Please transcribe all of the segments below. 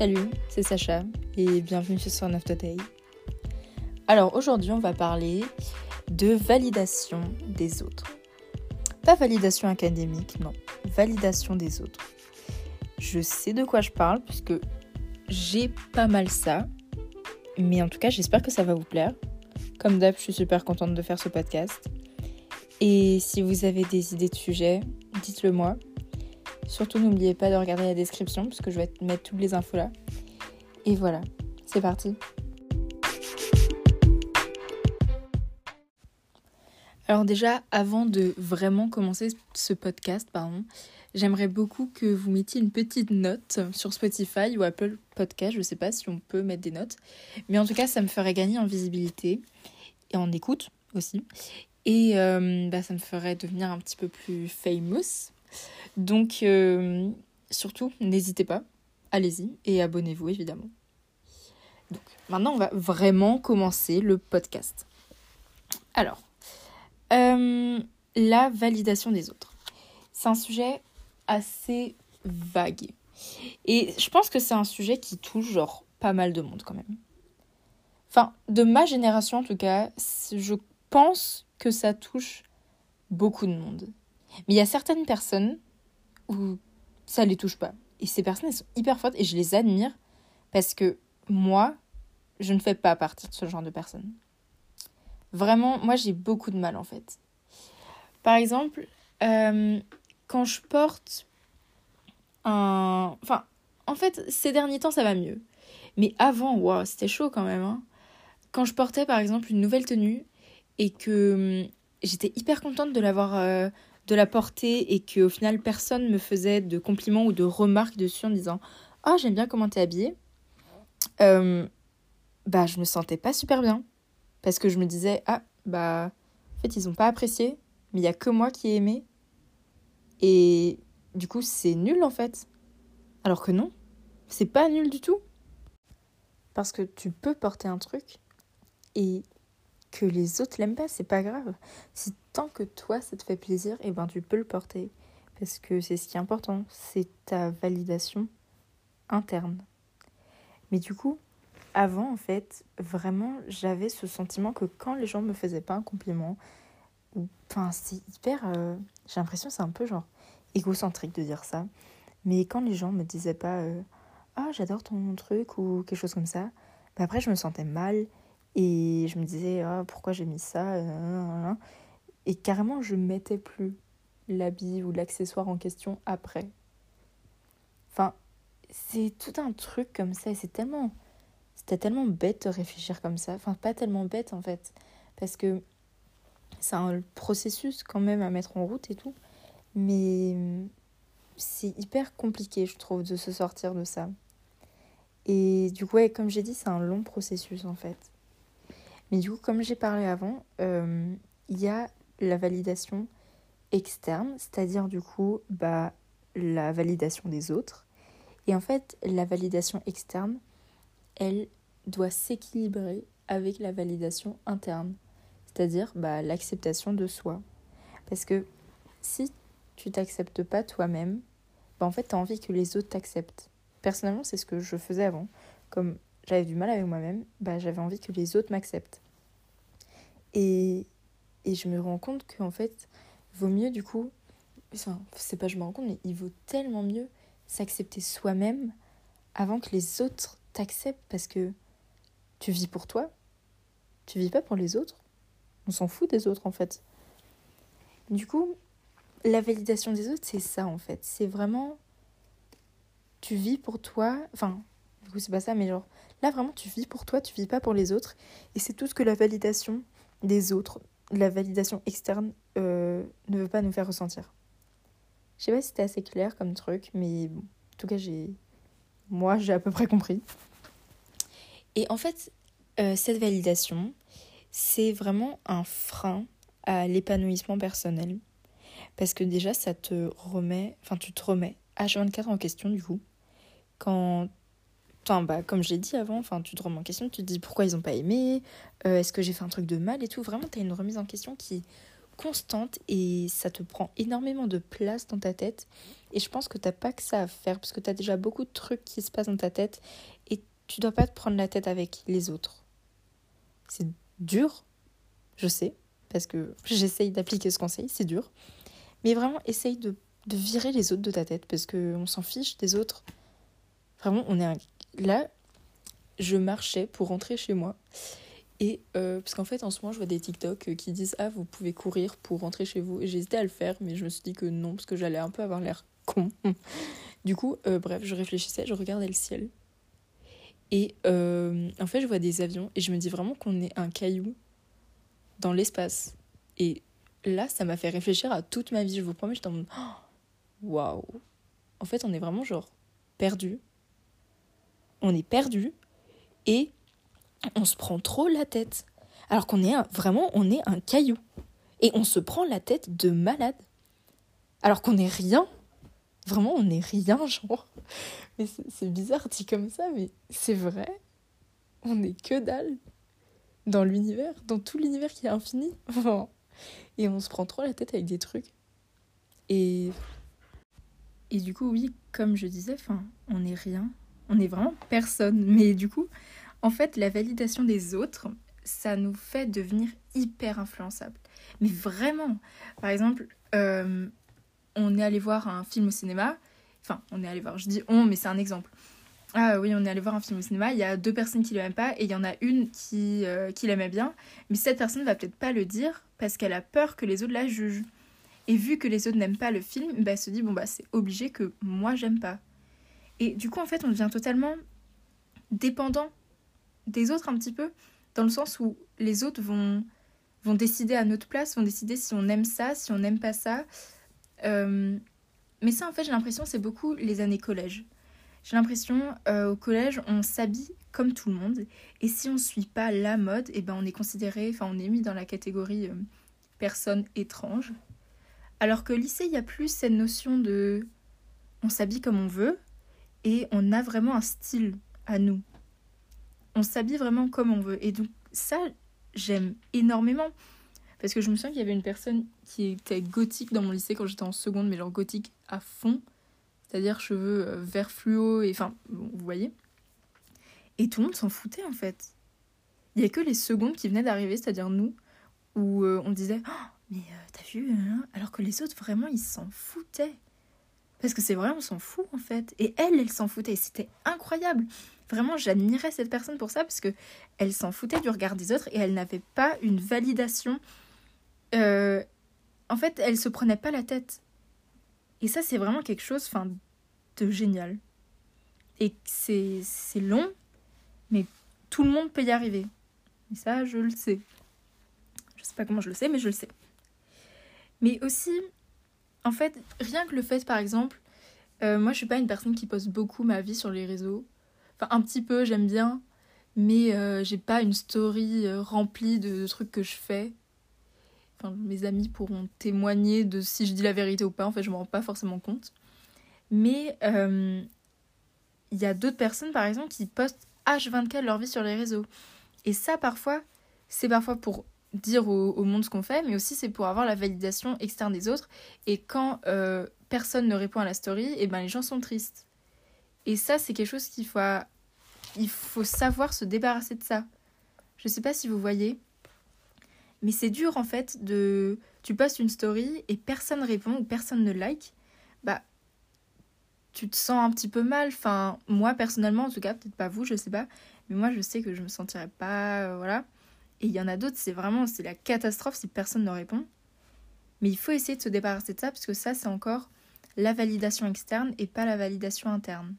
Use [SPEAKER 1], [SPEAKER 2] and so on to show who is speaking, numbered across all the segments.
[SPEAKER 1] Salut, c'est Sacha et bienvenue sur Son of the Day. Alors aujourd'hui, on va parler de validation des autres. Pas validation académique, non, validation des autres. Je sais de quoi je parle puisque j'ai pas mal ça, mais en tout cas, j'espère que ça va vous plaire. Comme d'hab, je suis super contente de faire ce podcast. Et si vous avez des idées de sujets, dites-le moi. Surtout, n'oubliez pas de regarder la description parce que je vais mettre toutes les infos là. Et voilà, c'est parti. Alors déjà, avant de vraiment commencer ce podcast, pardon, j'aimerais beaucoup que vous mettiez une petite note sur Spotify ou Apple Podcast. Je ne sais pas si on peut mettre des notes, mais en tout cas, ça me ferait gagner en visibilité et en écoute aussi. Et euh, bah, ça me ferait devenir un petit peu plus famous donc, euh, surtout, n'hésitez pas, allez-y et abonnez-vous évidemment. Donc, maintenant, on va vraiment commencer le podcast. Alors, euh, la validation des autres. C'est un sujet assez vague. Et je pense que c'est un sujet qui touche genre pas mal de monde quand même. Enfin, de ma génération en tout cas, je pense que ça touche beaucoup de monde. Mais il y a certaines personnes où ça les touche pas. Et ces personnes, elles sont hyper fortes et je les admire parce que moi, je ne fais pas partie de ce genre de personnes. Vraiment, moi, j'ai beaucoup de mal en fait. Par exemple, euh, quand je porte un. Enfin, en fait, ces derniers temps, ça va mieux. Mais avant, waouh, c'était chaud quand même. Hein. Quand je portais par exemple une nouvelle tenue et que hum, j'étais hyper contente de l'avoir euh, de la porter et qu'au final personne me faisait de compliments ou de remarques dessus en disant Ah, j'aime bien comment t'es habillée, euh, bah je me sentais pas super bien. Parce que je me disais Ah, bah en fait ils ont pas apprécié, mais il y a que moi qui ai aimé. Et du coup c'est nul en fait. Alors que non, c'est pas nul du tout. Parce que tu peux porter un truc et que les autres l'aiment pas, c'est pas grave. Si tant que toi ça te fait plaisir, et eh ben tu peux le porter. Parce que c'est ce qui est important, c'est ta validation interne. Mais du coup, avant en fait, vraiment, j'avais ce sentiment que quand les gens me faisaient pas un compliment, enfin c'est hyper, euh, j'ai l'impression c'est un peu genre égocentrique de dire ça, mais quand les gens me disaient pas euh, ah j'adore ton truc ou quelque chose comme ça, bah après je me sentais mal et je me disais, ah, pourquoi j'ai mis ça? Et carrément, je mettais plus l'habit ou l'accessoire en question après. Enfin, c'est tout un truc comme ça et c'est tellement. C'était tellement bête de réfléchir comme ça. Enfin, pas tellement bête en fait. Parce que c'est un processus quand même à mettre en route et tout. Mais c'est hyper compliqué, je trouve, de se sortir de ça. Et du coup, ouais, comme j'ai dit, c'est un long processus en fait. Mais du coup, comme j'ai parlé avant, euh, il y a la validation externe, c'est-à-dire du coup bah, la validation des autres. Et en fait, la validation externe, elle doit s'équilibrer avec la validation interne, c'est-à-dire bah, l'acceptation de soi. Parce que si tu t'acceptes pas toi-même, bah, en fait, tu as envie que les autres t'acceptent. Personnellement, c'est ce que je faisais avant. Comme j'avais du mal avec moi-même, bah, j'avais envie que les autres m'acceptent. Et, et je me rends compte qu'en fait, vaut mieux du coup, enfin, c'est pas je me rends compte, mais il vaut tellement mieux s'accepter soi-même avant que les autres t'acceptent parce que tu vis pour toi, tu vis pas pour les autres. On s'en fout des autres en fait. Du coup, la validation des autres, c'est ça en fait. C'est vraiment. Tu vis pour toi. Enfin, du coup, c'est pas ça, mais genre, Là, vraiment, tu vis pour toi, tu vis pas pour les autres. Et c'est tout ce que la validation des autres, la validation externe, euh, ne veut pas nous faire ressentir. Je sais pas si c'était assez clair comme truc, mais bon, en tout cas, j'ai. Moi, j'ai à peu près compris. Et en fait, euh, cette validation, c'est vraiment un frein à l'épanouissement personnel. Parce que déjà, ça te remet, enfin, tu te remets H24 en question, du coup. Quand Enfin, bah, comme j'ai dit avant, enfin, tu te remets en question, tu te dis pourquoi ils n'ont pas aimé, euh, est-ce que j'ai fait un truc de mal et tout. Vraiment, tu as une remise en question qui constante et ça te prend énormément de place dans ta tête. Et je pense que t'as pas que ça à faire parce que tu as déjà beaucoup de trucs qui se passent dans ta tête et tu dois pas te prendre la tête avec les autres. C'est dur, je sais, parce que j'essaye d'appliquer ce conseil, c'est dur. Mais vraiment, essaye de, de, virer les autres de ta tête parce qu'on s'en fiche des autres. Vraiment, on est un... là. Je marchais pour rentrer chez moi et euh, parce qu'en fait, en ce moment, je vois des TikTok euh, qui disent Ah, vous pouvez courir pour rentrer chez vous. Et hésité à le faire, mais je me suis dit que non, parce que j'allais un peu avoir l'air con. du coup, euh, bref, je réfléchissais, je regardais le ciel. Et en fait, je vois des avions et je me dis vraiment qu'on est un caillou dans l'espace. Et là, ça m'a fait réfléchir à toute ma vie. Je vous promets, j'étais en mode Waouh En fait, on est vraiment genre perdu. On est perdu. Et on se prend trop la tête. Alors qu'on est vraiment, on est un caillou. Et on se prend la tête de malade. Alors qu'on est rien. Vraiment, on est rien, genre. Mais c'est bizarre dit comme ça, mais c'est vrai. On est que dalle. Dans l'univers, dans tout l'univers qui est infini. Et on se prend trop la tête avec des trucs. Et. Et du coup, oui, comme je disais, enfin, on est rien. On est vraiment personne. Mais du coup, en fait, la validation des autres, ça nous fait devenir hyper influençable. Mais vraiment, par exemple, euh, on est allé voir un film au cinéma. Enfin, on est allé voir, je dis on, mais c'est un exemple. Ah oui, on est allé voir un film au cinéma, il y a deux personnes qui l'aiment pas et il y en a une qui, euh, qui l'aimait bien, mais cette personne va peut-être pas le dire parce qu'elle a peur que les autres la jugent. Et vu que les autres n'aiment pas le film, bah, elle se dit bon bah c'est obligé que moi j'aime pas. Et du coup en fait on devient totalement dépendant des autres un petit peu, dans le sens où les autres vont, vont décider à notre place, vont décider si on aime ça, si on n'aime pas ça. Euh, mais ça, en fait, j'ai l'impression, c'est beaucoup les années collège. J'ai l'impression, euh, au collège, on s'habille comme tout le monde. Et si on ne suit pas la mode, eh ben, on est considéré, enfin, on est mis dans la catégorie euh, personne étrange. Alors que lycée, il y a plus cette notion de. On s'habille comme on veut et on a vraiment un style à nous on s'habille vraiment comme on veut. Et donc ça, j'aime énormément. Parce que je me souviens qu'il y avait une personne qui était gothique dans mon lycée quand j'étais en seconde, mais genre gothique à fond. C'est-à-dire cheveux euh, vert fluo, et enfin, vous voyez. Et tout le monde s'en foutait en fait. Il y a que les secondes qui venaient d'arriver, c'est-à-dire nous, où euh, on disait oh, Mais euh, t'as vu hein? Alors que les autres, vraiment, ils s'en foutaient. Parce que c'est vrai, on s'en fout en fait. Et elle, elle s'en foutait. C'était incroyable. Vraiment, j'admirais cette personne pour ça parce que elle s'en foutait du regard des autres et elle n'avait pas une validation. Euh, en fait, elle se prenait pas la tête. Et ça, c'est vraiment quelque chose enfin, de génial. Et c'est long, mais tout le monde peut y arriver. Et ça, je le sais. Je sais pas comment je le sais, mais je le sais. Mais aussi, en fait, rien que le fait, par exemple, euh, moi, je suis pas une personne qui poste beaucoup ma vie sur les réseaux. Enfin, un petit peu, j'aime bien. Mais euh, j'ai pas une story euh, remplie de, trucs que je fais. Enfin, mes amis pourront témoigner de si je dis la vérité ou pas. En fait, je me rends pas forcément compte. Mais euh, il y a d'autres personnes, par exemple, qui postent H24 leur vie sur les réseaux. Et ça, parfois, c'est parfois pour dire au, monde ce qu'on fait, mais aussi c'est pour avoir la validation externe des autres. Et quand personne ne répond à la story, et eh ben les gens sont tristes. Et ça, c'est quelque chose qu'il faut, il faut savoir se débarrasser de ça. Je sais pas si vous voyez, mais c'est dur en fait de. Tu postes une story et personne répond ou personne ne like. Bah, tu te sens un petit peu mal. Enfin, moi personnellement, en tout cas, peut-être pas vous, je sais pas. Mais moi, je sais que je me sentirais pas. Euh, voilà. Et il y en a d'autres, c'est vraiment c'est la catastrophe si personne ne répond. Mais il faut essayer de se débarrasser de ça parce que ça, c'est encore la validation externe et pas la validation interne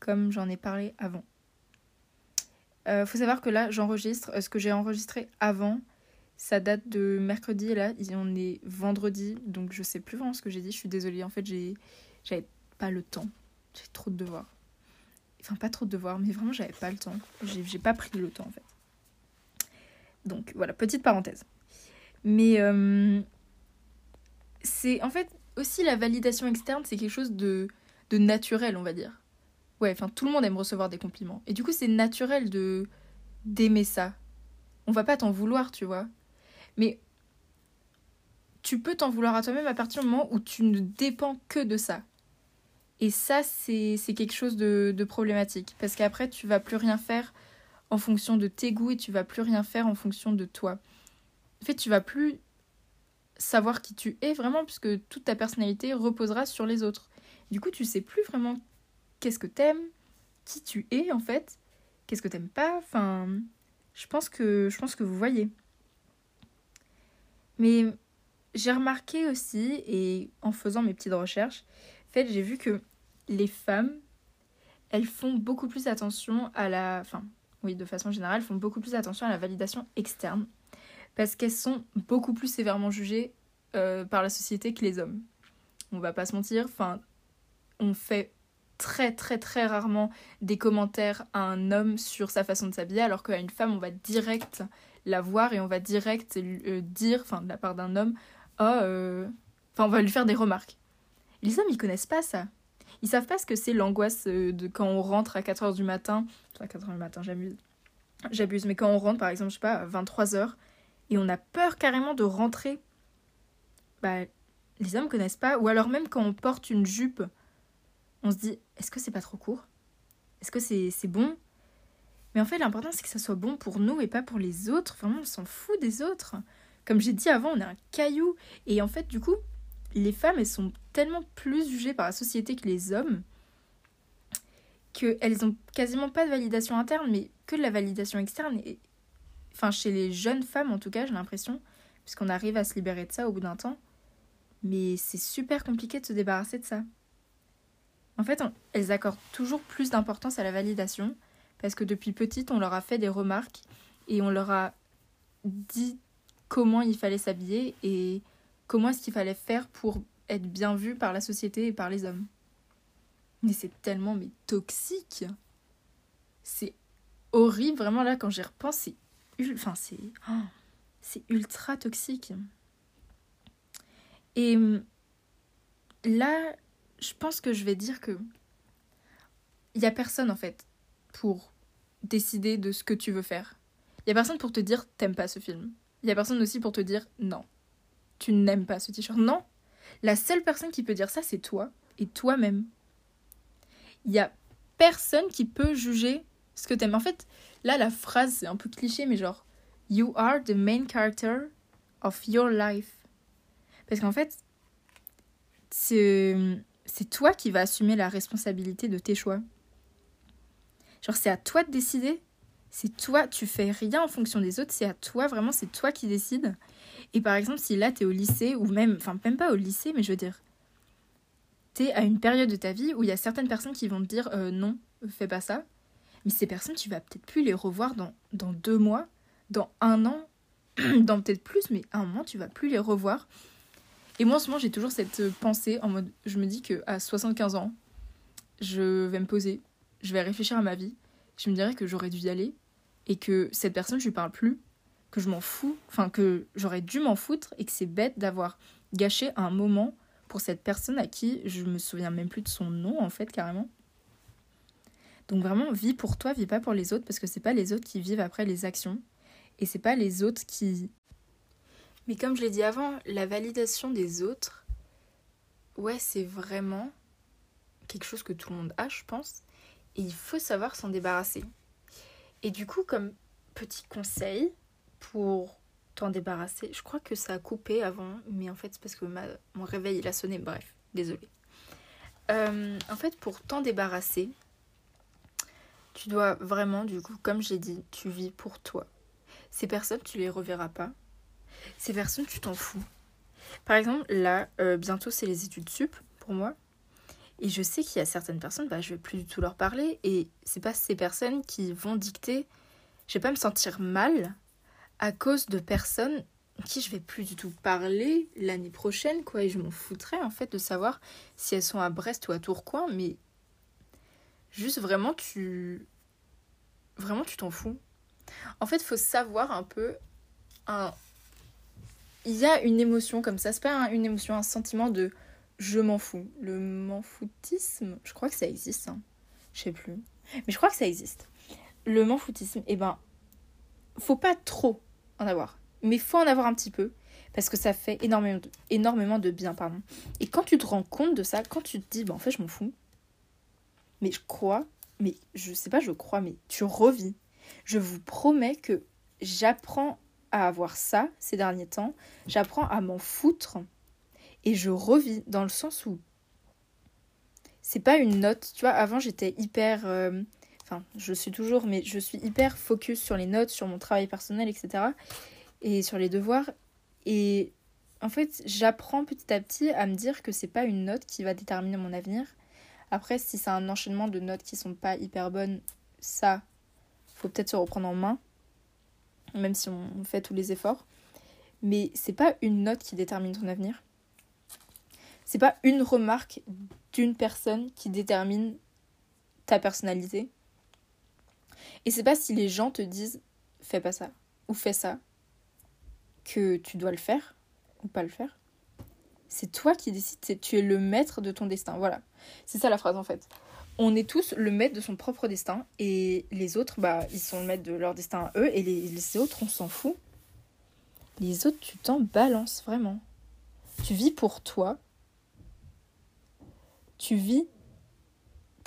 [SPEAKER 1] comme j'en ai parlé avant. Euh, faut savoir que là, j'enregistre. Euh, ce que j'ai enregistré avant, ça date de mercredi. Et là, on est vendredi. Donc, je sais plus vraiment ce que j'ai dit. Je suis désolée. En fait, j'avais pas le temps. J'ai trop de devoirs. Enfin, pas trop de devoirs, mais vraiment, j'avais pas le temps. J'ai pas pris le temps, en fait. Donc, voilà, petite parenthèse. Mais euh, c'est en fait aussi la validation externe, c'est quelque chose de, de naturel, on va dire. Ouais, enfin, tout le monde aime recevoir des compliments. Et du coup, c'est naturel de d'aimer ça. On va pas t'en vouloir, tu vois. Mais tu peux t'en vouloir à toi-même à partir du moment où tu ne dépends que de ça. Et ça, c'est quelque chose de, de problématique. Parce qu'après, tu vas plus rien faire en fonction de tes goûts et tu vas plus rien faire en fonction de toi. En fait, tu vas plus savoir qui tu es vraiment, puisque toute ta personnalité reposera sur les autres. Du coup, tu sais plus vraiment qu'est-ce que t'aimes, qui tu es en fait, qu'est-ce que t'aimes pas. Enfin, je pense que je pense que vous voyez. Mais j'ai remarqué aussi, et en faisant mes petites recherches, en fait, j'ai vu que les femmes, elles font beaucoup plus attention à la. Enfin, oui, de façon générale, font beaucoup plus attention à la validation externe. Parce qu'elles sont beaucoup plus sévèrement jugées euh, par la société que les hommes. On va pas se mentir, enfin, on fait très très très rarement des commentaires à un homme sur sa façon de s'habiller, alors qu'à une femme, on va direct la voir et on va direct euh, dire, enfin de la part d'un homme, oh, on va lui faire des remarques. Les hommes, ils connaissent pas ça. Ils savent pas ce que c'est l'angoisse de quand on rentre à 4h du matin. Enfin, 4h du matin, j'abuse. J'abuse, mais quand on rentre, par exemple, je sais pas, à 23h, et on a peur carrément de rentrer, bah, les hommes connaissent pas. Ou alors même quand on porte une jupe, on se dit, est-ce que c'est pas trop court? Est-ce que c'est bon? Mais en fait, l'important, c'est que ça soit bon pour nous et pas pour les autres. Vraiment, on s'en fout des autres. Comme j'ai dit avant, on est un caillou. Et en fait, du coup, les femmes, elles sont tellement plus jugées par la société que les hommes qu'elles ont quasiment pas de validation interne, mais que de la validation externe. Et, enfin, chez les jeunes femmes, en tout cas, j'ai l'impression, puisqu'on arrive à se libérer de ça au bout d'un temps. Mais c'est super compliqué de se débarrasser de ça. En fait, elles accordent toujours plus d'importance à la validation, parce que depuis petite, on leur a fait des remarques et on leur a dit comment il fallait s'habiller et comment est-ce qu'il fallait faire pour être bien vu par la société et par les hommes. Mais c'est tellement mais toxique. C'est horrible, vraiment là quand j'y repense, c'est enfin c'est oh, c'est ultra toxique. Et hum, là, je pense que je vais dire que il y a personne en fait pour décider de ce que tu veux faire. Il y a personne pour te dire t'aimes pas ce film. Il y a personne aussi pour te dire non tu n'aimes pas ce t-shirt. Non, la seule personne qui peut dire ça, c'est toi et toi-même. Il y a personne qui peut juger ce que t'aimes. En fait, là, la phrase, c'est un peu cliché, mais genre, You are the main character of your life. Parce qu'en fait, c'est toi qui vas assumer la responsabilité de tes choix. Genre, c'est à toi de décider. C'est toi, tu fais rien en fonction des autres, c'est à toi, vraiment, c'est toi qui décides. Et par exemple, si là, tu es au lycée, ou même, enfin, même pas au lycée, mais je veux dire, à une période de ta vie où il y a certaines personnes qui vont te dire euh, non, fais pas ça. Mais ces personnes, tu vas peut-être plus les revoir dans, dans deux mois, dans un an, dans peut-être plus, mais à un moment, tu vas plus les revoir. Et moi, en ce moment, j'ai toujours cette pensée en mode, je me dis que à 75 ans, je vais me poser, je vais réfléchir à ma vie, je me dirais que j'aurais dû y aller et que cette personne, je lui parle plus que je m'en fous, enfin que j'aurais dû m'en foutre et que c'est bête d'avoir gâché un moment pour cette personne à qui je me souviens même plus de son nom en fait carrément. Donc vraiment vis pour toi, vis pas pour les autres parce que c'est pas les autres qui vivent après les actions et c'est pas les autres qui Mais comme je l'ai dit avant, la validation des autres ouais, c'est vraiment quelque chose que tout le monde a, je pense, et il faut savoir s'en débarrasser. Et du coup, comme petit conseil, pour t'en débarrasser. Je crois que ça a coupé avant, mais en fait c'est parce que ma, mon réveil il a sonné. Bref, désolé. Euh, en fait, pour t'en débarrasser, tu dois vraiment, du coup, comme j'ai dit, tu vis pour toi. Ces personnes, tu les reverras pas. Ces personnes, tu t'en fous. Par exemple, là, euh, bientôt c'est les études sup pour moi. Et je sais qu'il y a certaines personnes, bah, je vais plus du tout leur parler. Et c'est pas ces personnes qui vont dicter. Je vais pas me sentir mal à cause de personnes qui je vais plus du tout parler l'année prochaine, quoi. Et je m'en foutrais, en fait, de savoir si elles sont à Brest ou à Tourcoing, mais juste vraiment, tu. Vraiment, tu t'en fous. En fait, faut savoir un peu. Il y a une émotion comme ça, c'est pas une émotion, un sentiment de je m'en fous. Le m'en foutisme, je crois que ça existe, hein. je sais plus. Mais je crois que ça existe. Le m'en foutisme, eh ben, faut pas trop en avoir. Mais faut en avoir un petit peu. Parce que ça fait énormément de, bien, pardon. Et quand tu te rends compte de ça, quand tu te dis, bah en fait, je m'en fous. Mais je crois, mais je sais pas, je crois, mais tu revis. Je vous promets que j'apprends à avoir ça ces derniers temps. J'apprends à m'en foutre. Et je revis dans le sens où c'est pas une note. Tu vois, avant j'étais hyper. euh, Enfin, je suis toujours, mais je suis hyper focus sur les notes, sur mon travail personnel, etc. Et sur les devoirs. Et en fait, j'apprends petit à petit à me dire que c'est pas une note qui va déterminer mon avenir. Après, si c'est un enchaînement de notes qui sont pas hyper bonnes, ça, faut peut-être se reprendre en main, même si on fait tous les efforts. Mais c'est pas une note qui détermine ton avenir. C'est pas une remarque d'une personne qui détermine ta personnalité. Et c'est pas si les gens te disent fais pas ça ou fais ça que tu dois le faire ou pas le faire. C'est toi qui décides, tu es le maître de ton destin. Voilà. C'est ça la phrase en fait. On est tous le maître de son propre destin et les autres, bah, ils sont le maître de leur destin à eux et les, les autres, on s'en fout. Les autres, tu t'en balances vraiment. Tu vis pour toi. Tu vis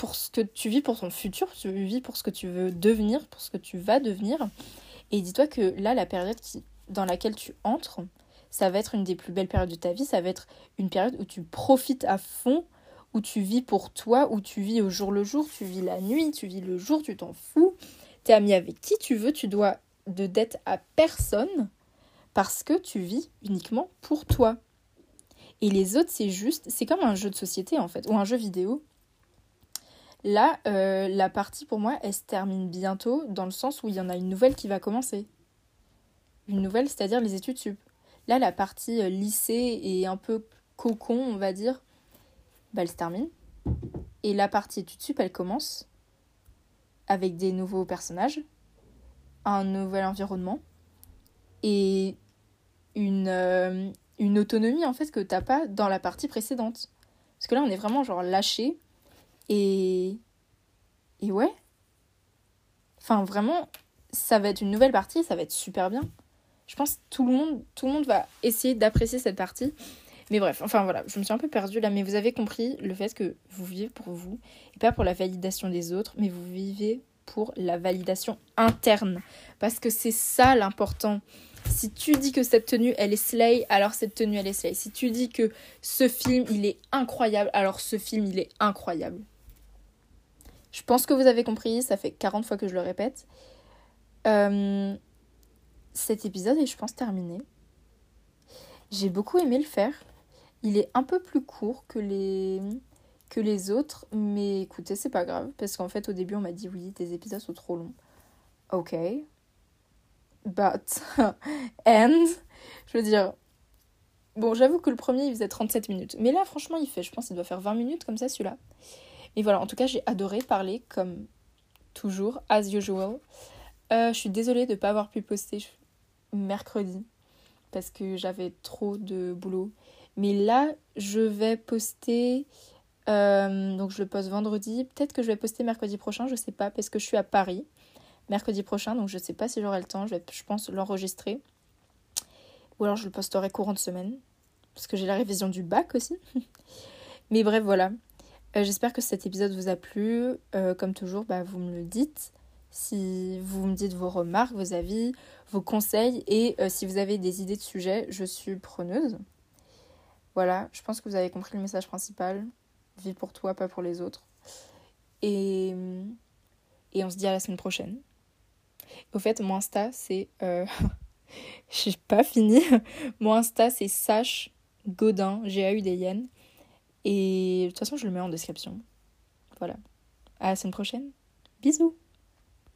[SPEAKER 1] pour ce que tu vis pour ton futur, tu vis pour ce que tu veux devenir, pour ce que tu vas devenir. Et dis-toi que là, la période dans laquelle tu entres, ça va être une des plus belles périodes de ta vie. Ça va être une période où tu profites à fond, où tu vis pour toi, où tu vis au jour le jour, tu vis la nuit, tu vis le jour, tu t'en fous. T'es ami avec qui tu veux, tu dois de dette à personne parce que tu vis uniquement pour toi. Et les autres, c'est juste, c'est comme un jeu de société en fait, ou un jeu vidéo. Là, euh, la partie pour moi, elle se termine bientôt dans le sens où il y en a une nouvelle qui va commencer. Une nouvelle, c'est-à-dire les études sup. Là, la partie euh, lycée et un peu cocon, on va dire, bah, elle se termine. Et la partie études sup, elle commence avec des nouveaux personnages, un nouvel environnement et une, euh, une autonomie en fait que t'as pas dans la partie précédente. Parce que là, on est vraiment genre lâché et. Et ouais. Enfin, vraiment, ça va être une nouvelle partie, ça va être super bien. Je pense que tout le monde, tout le monde va essayer d'apprécier cette partie. Mais bref, enfin voilà, je me suis un peu perdue là, mais vous avez compris le fait que vous vivez pour vous, et pas pour la validation des autres, mais vous vivez pour la validation interne. Parce que c'est ça l'important. Si tu dis que cette tenue elle est slay, alors cette tenue elle est slay. Si tu dis que ce film il est incroyable, alors ce film il est incroyable. Je pense que vous avez compris, ça fait 40 fois que je le répète. Euh, cet épisode est, je pense, terminé. J'ai beaucoup aimé le faire. Il est un peu plus court que les, autres, mais écoutez, c'est pas grave, parce qu'en fait, au début, on m'a dit oui, tes épisodes sont trop longs. Ok. But, and, je veux dire, bon, j'avoue que le premier, il faisait 37 minutes. Mais là, franchement, il fait, je pense, il doit faire 20 minutes comme ça, celui-là. Et voilà, en tout cas, j'ai adoré parler, comme toujours, as usual. Euh, je suis désolée de ne pas avoir pu poster mercredi parce que j'avais trop de boulot. Mais là, je vais poster. euh, donc, je le poste vendredi. Peut-être que je vais poster mercredi prochain, je sais pas, parce que je suis à Paris mercredi prochain. Donc, je sais pas si j'aurai le temps. Je vais, je pense, l'enregistrer. Ou alors, je le posterai courant de semaine. Parce que j'ai la révision du bac aussi. Mais bref, voilà. Euh, J'espère que cet épisode vous a plu. Euh, comme toujours, bah, vous me le dites. Si vous me dites vos remarques, vos avis, vos conseils et euh, si vous avez des idées de sujets, je suis preneuse. Voilà, je pense que vous avez compris le message principal. Vis pour toi, pas pour les autres. Et, et on se dit à la semaine prochaine. Au fait, mon Insta, c'est... J'ai pas fini. Mon Insta, c'est Sache Godin, G-A-U-D-I-N. Et de toute façon, je le mets en description. Voilà. À la semaine prochaine. Bisous